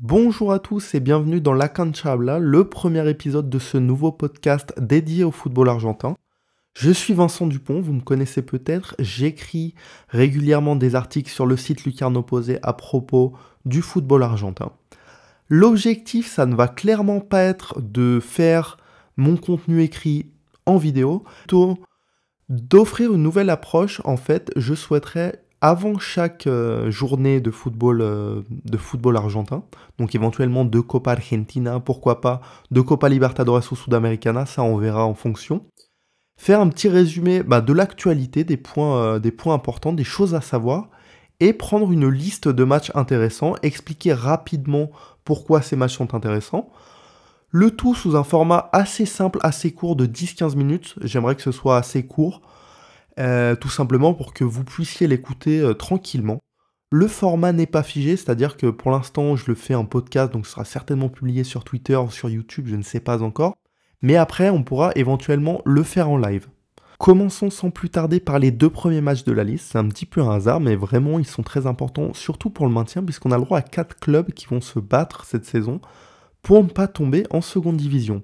Bonjour à tous et bienvenue dans La Canchabla, le premier épisode de ce nouveau podcast dédié au football argentin. Je suis Vincent Dupont, vous me connaissez peut-être, j'écris régulièrement des articles sur le site Lucarno Posé à propos du football argentin. L'objectif, ça ne va clairement pas être de faire mon contenu écrit en vidéo, plutôt d'offrir une nouvelle approche. En fait, je souhaiterais avant chaque euh, journée de football, euh, de football argentin, donc éventuellement de Copa Argentina, pourquoi pas de Copa Libertadores ou Sudamericana, ça on verra en fonction. Faire un petit résumé bah, de l'actualité, des euh, des points importants, des choses à savoir, et prendre une liste de matchs intéressants, expliquer rapidement pourquoi ces matchs sont intéressants. Le tout sous un format assez simple, assez court de 10-15 minutes. J'aimerais que ce soit assez court euh, tout simplement pour que vous puissiez l'écouter euh, tranquillement. Le format n'est pas figé, c'est-à-dire que pour l'instant je le fais en podcast, donc ce sera certainement publié sur Twitter ou sur YouTube, je ne sais pas encore. Mais après, on pourra éventuellement le faire en live. Commençons sans plus tarder par les deux premiers matchs de la liste. C'est un petit peu un hasard, mais vraiment ils sont très importants, surtout pour le maintien, puisqu'on a le droit à quatre clubs qui vont se battre cette saison pour ne pas tomber en seconde division.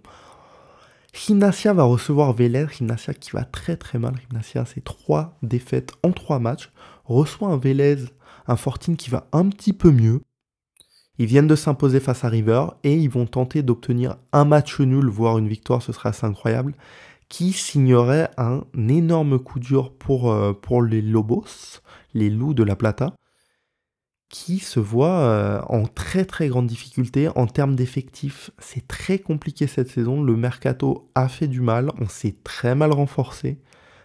Gimnasia va recevoir Vélez, Gimnasia qui va très très mal. Gimnasia, c'est trois défaites en trois matchs. Reçoit un Vélez, un Fortine qui va un petit peu mieux. Ils viennent de s'imposer face à River et ils vont tenter d'obtenir un match nul, voire une victoire, ce serait assez incroyable, qui signerait un énorme coup dur pour, euh, pour les Lobos, les loups de la Plata qui se voit euh, en très très grande difficulté en termes d'effectifs. C'est très compliqué cette saison. Le mercato a fait du mal. On s'est très mal renforcé.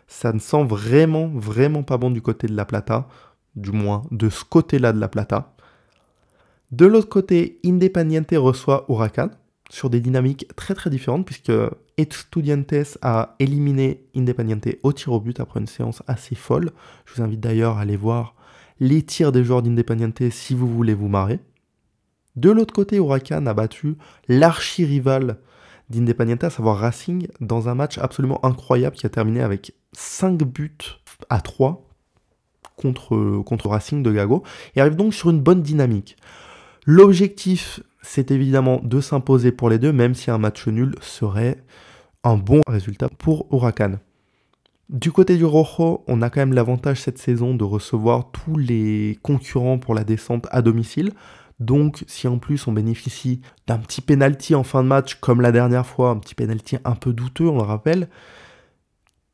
Ça ne sent vraiment vraiment pas bon du côté de la Plata, du moins de ce côté-là de la Plata. De l'autre côté, Independiente reçoit Huracan sur des dynamiques très très différentes puisque Estudiantes a éliminé Independiente au tir au but après une séance assez folle. Je vous invite d'ailleurs à aller voir les tirs des joueurs d'Independiente si vous voulez vous marrer. De l'autre côté, Huracan a battu l'archi-rival d'Independiente, à savoir Racing, dans un match absolument incroyable qui a terminé avec 5 buts à 3 contre, Racing de Gago, et arrive donc sur une bonne dynamique. L'objectif, c'est évidemment de s'imposer pour les deux, même si un match nul serait un bon résultat pour Huracan. Du côté du Rojo, on a quand même l'avantage cette saison de recevoir tous les concurrents pour la descente à domicile. Donc, si en plus on bénéficie d'un petit penalty en fin de match, comme la dernière fois, un petit penalty un peu douteux, on le rappelle,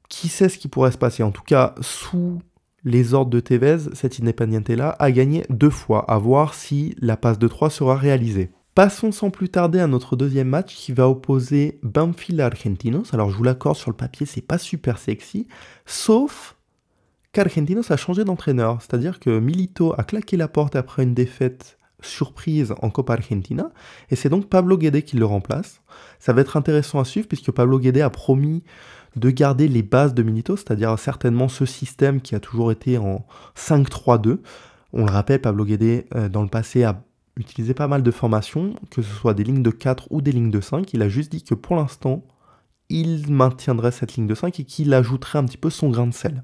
qui sait ce qui pourrait se passer? En tout cas, sous les ordres de Tevez, cette Independiente-là a gagné deux fois, à voir si la passe de 3 sera réalisée. Passons sans plus tarder à notre deuxième match qui va opposer Banfield à Argentinos. Alors je vous l'accorde sur le papier, c'est pas super sexy, sauf qu'Argentinos a changé d'entraîneur. C'est-à-dire que Milito a claqué la porte après une défaite surprise en Copa Argentina, et c'est donc Pablo Guede qui le remplace. Ça va être intéressant à suivre puisque Pablo Guede a promis de garder les bases de Milito, c'est-à-dire certainement ce système qui a toujours été en 5-3-2. On le rappelle, Pablo Guede euh, dans le passé a utilisé pas mal de formations, que ce soit des lignes de 4 ou des lignes de 5. Il a juste dit que pour l'instant, il maintiendrait cette ligne de 5 et qu'il ajouterait un petit peu son grain de sel.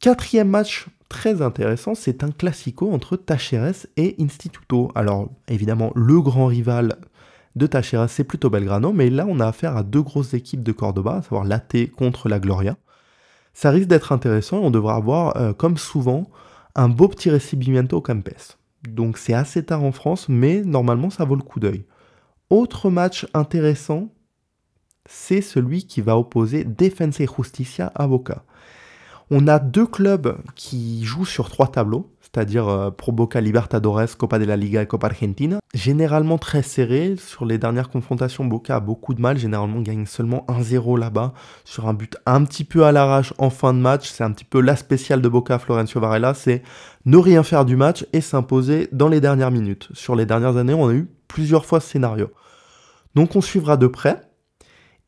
Quatrième match très intéressant, c'est un classico entre Tacheres et Instituto. Alors évidemment, le grand rival de Tacheres, c'est plutôt Belgrano, mais là on a affaire à deux grosses équipes de Cordoba, à savoir l'AT contre la Gloria. Ça risque d'être intéressant et on devra avoir, euh, comme souvent, un beau petit recibimiento Campes. Donc c'est assez tard en France, mais normalement ça vaut le coup d'œil. Autre match intéressant, c'est celui qui va opposer Defensa y Justicia à Boca. On a deux clubs qui jouent sur trois tableaux, c'est-à-dire euh, Pro Boca Libertadores, Copa de la Liga et Copa Argentina. Généralement très serré, sur les dernières confrontations, Boca a beaucoup de mal, généralement gagne seulement 1-0 là-bas, sur un but un petit peu à l'arrache en fin de match. C'est un petit peu la spéciale de Boca Florencio Varela, c'est ne rien faire du match et s'imposer dans les dernières minutes. Sur les dernières années, on a eu plusieurs fois ce scénario. Donc on suivra de près.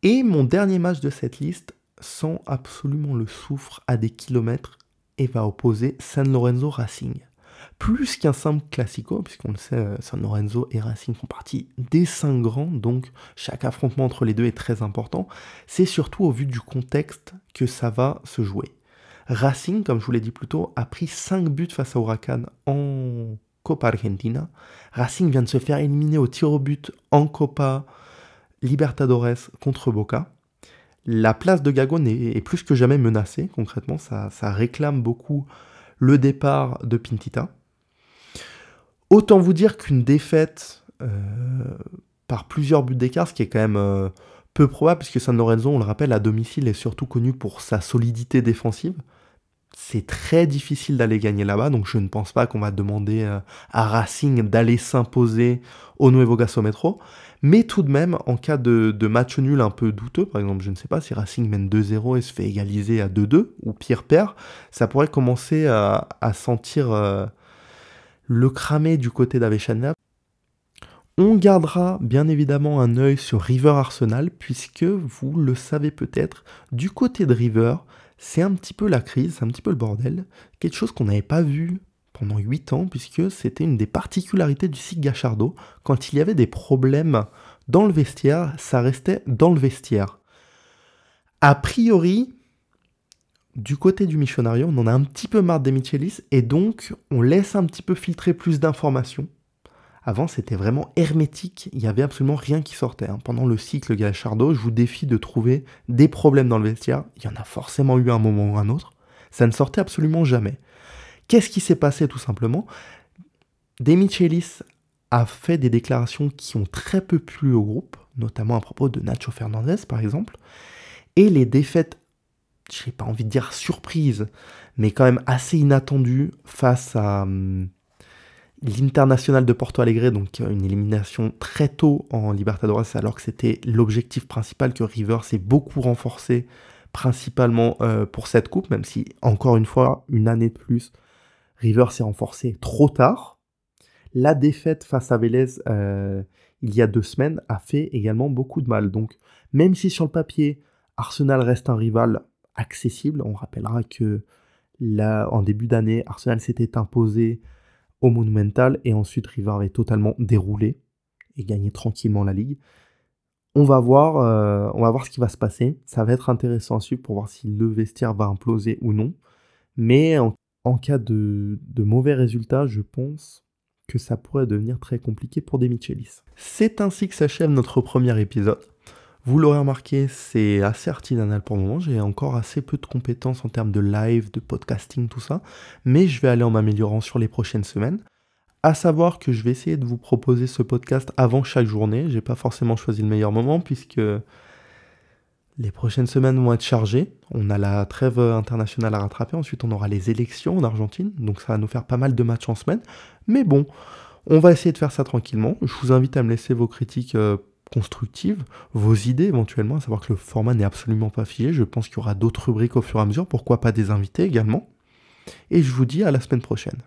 Et mon dernier match de cette liste sent absolument le soufre à des kilomètres et va opposer San Lorenzo Racing. Plus qu'un simple classico, puisqu'on le sait, euh, San Lorenzo et Racing font partie des cinq grands, donc chaque affrontement entre les deux est très important. C'est surtout au vu du contexte que ça va se jouer. Racing, comme je vous l'ai dit plus tôt, a pris 5 buts face à Huracan en Copa Argentina. Racing vient de se faire éliminer au tir au but en Copa Libertadores contre Boca. La place de Gago est, plus que jamais menacée, concrètement, ça, réclame beaucoup le départ de Pintita. Autant vous dire qu'une défaite euh, par plusieurs buts d'écart, ce qui est quand même euh, peu probable, puisque San Lorenzo, on le rappelle, à domicile est surtout connu pour sa solidité défensive. C'est très difficile d'aller gagner là-bas, donc je ne pense pas qu'on va demander euh, à Racing d'aller s'imposer au Nuevo Gasómetro. Mais tout de même, en cas de, match nul un peu douteux, par exemple, je ne sais pas si Racing mène 2-0 et se fait égaliser à 2-2, ou pire père, ça pourrait commencer à, sentir euh, le cramer du côté d'Avechania. On gardera bien évidemment un œil sur River Arsenal, puisque vous le savez peut-être, du côté de River, c'est un petit peu la crise, c'est un petit peu le bordel. Quelque chose qu'on n'avait pas vu pendant 8 ans, puisque c'était une des particularités du cycle Gachardo. Quand il y avait des problèmes dans le vestiaire, ça restait dans le vestiaire. A priori, du côté du missionario, on en a un petit peu marre des Michelis, et donc on laisse un petit peu filtrer plus d'informations. Avant, c'était vraiment hermétique, il n'y avait absolument rien qui sortait. Hein. Pendant le cycle Galachardo, je vous défie de trouver des problèmes dans le vestiaire. Il y en a forcément eu un moment ou un autre. Ça ne sortait absolument jamais. Qu'est-ce qui s'est passé tout simplement? Demichelis a fait des déclarations qui ont très peu plu au groupe, notamment à propos de Nacho Fernandez par exemple, et les défaites, je n'ai pas envie de dire surprises, mais quand même assez inattendues face à hum, l'International de Porto Alegre, donc euh, une élimination très tôt en Libertadores, alors que c'était l'objectif principal que River s'est beaucoup renforcé, principalement euh, pour cette coupe, même si, encore une fois, une année de plus, River s'est renforcé trop tard. La défaite face à Vélez euh, il y a deux semaines a fait également beaucoup de mal. Donc, même si sur le papier, Arsenal reste un rival accessible, on rappellera que là, en début d'année, Arsenal s'était imposé au Monumental et ensuite River avait totalement déroulé et gagné tranquillement la ligue. On va voir, euh, on va voir ce qui va se passer. Ça va être intéressant à suivre pour voir si le vestiaire va imploser ou non. Mais en, cas de, de, mauvais résultats, je pense que ça pourrait devenir très compliqué pour des Michelis. C'est ainsi que s'achève notre premier épisode. Vous l'aurez remarqué, c'est assez artisanal pour le moment. J'ai encore assez peu de compétences en termes de live, de podcasting, tout ça. Mais je vais aller en m'améliorant sur les prochaines semaines. À savoir que je vais essayer de vous proposer ce podcast avant chaque journée. J'ai pas forcément choisi le meilleur moment puisque les prochaines semaines vont être chargées. On a la trêve internationale à rattraper. Ensuite, on aura les élections en Argentine. Donc, ça va nous faire pas mal de matchs en semaine. Mais bon, on va essayer de faire ça tranquillement. Je vous invite à me laisser vos critiques euh, constructives, vos idées éventuellement, à savoir que le format n'est absolument pas figé. Je pense qu'il y aura d'autres rubriques au fur et à mesure, pourquoi pas des invités également. Et je vous dis à la semaine prochaine.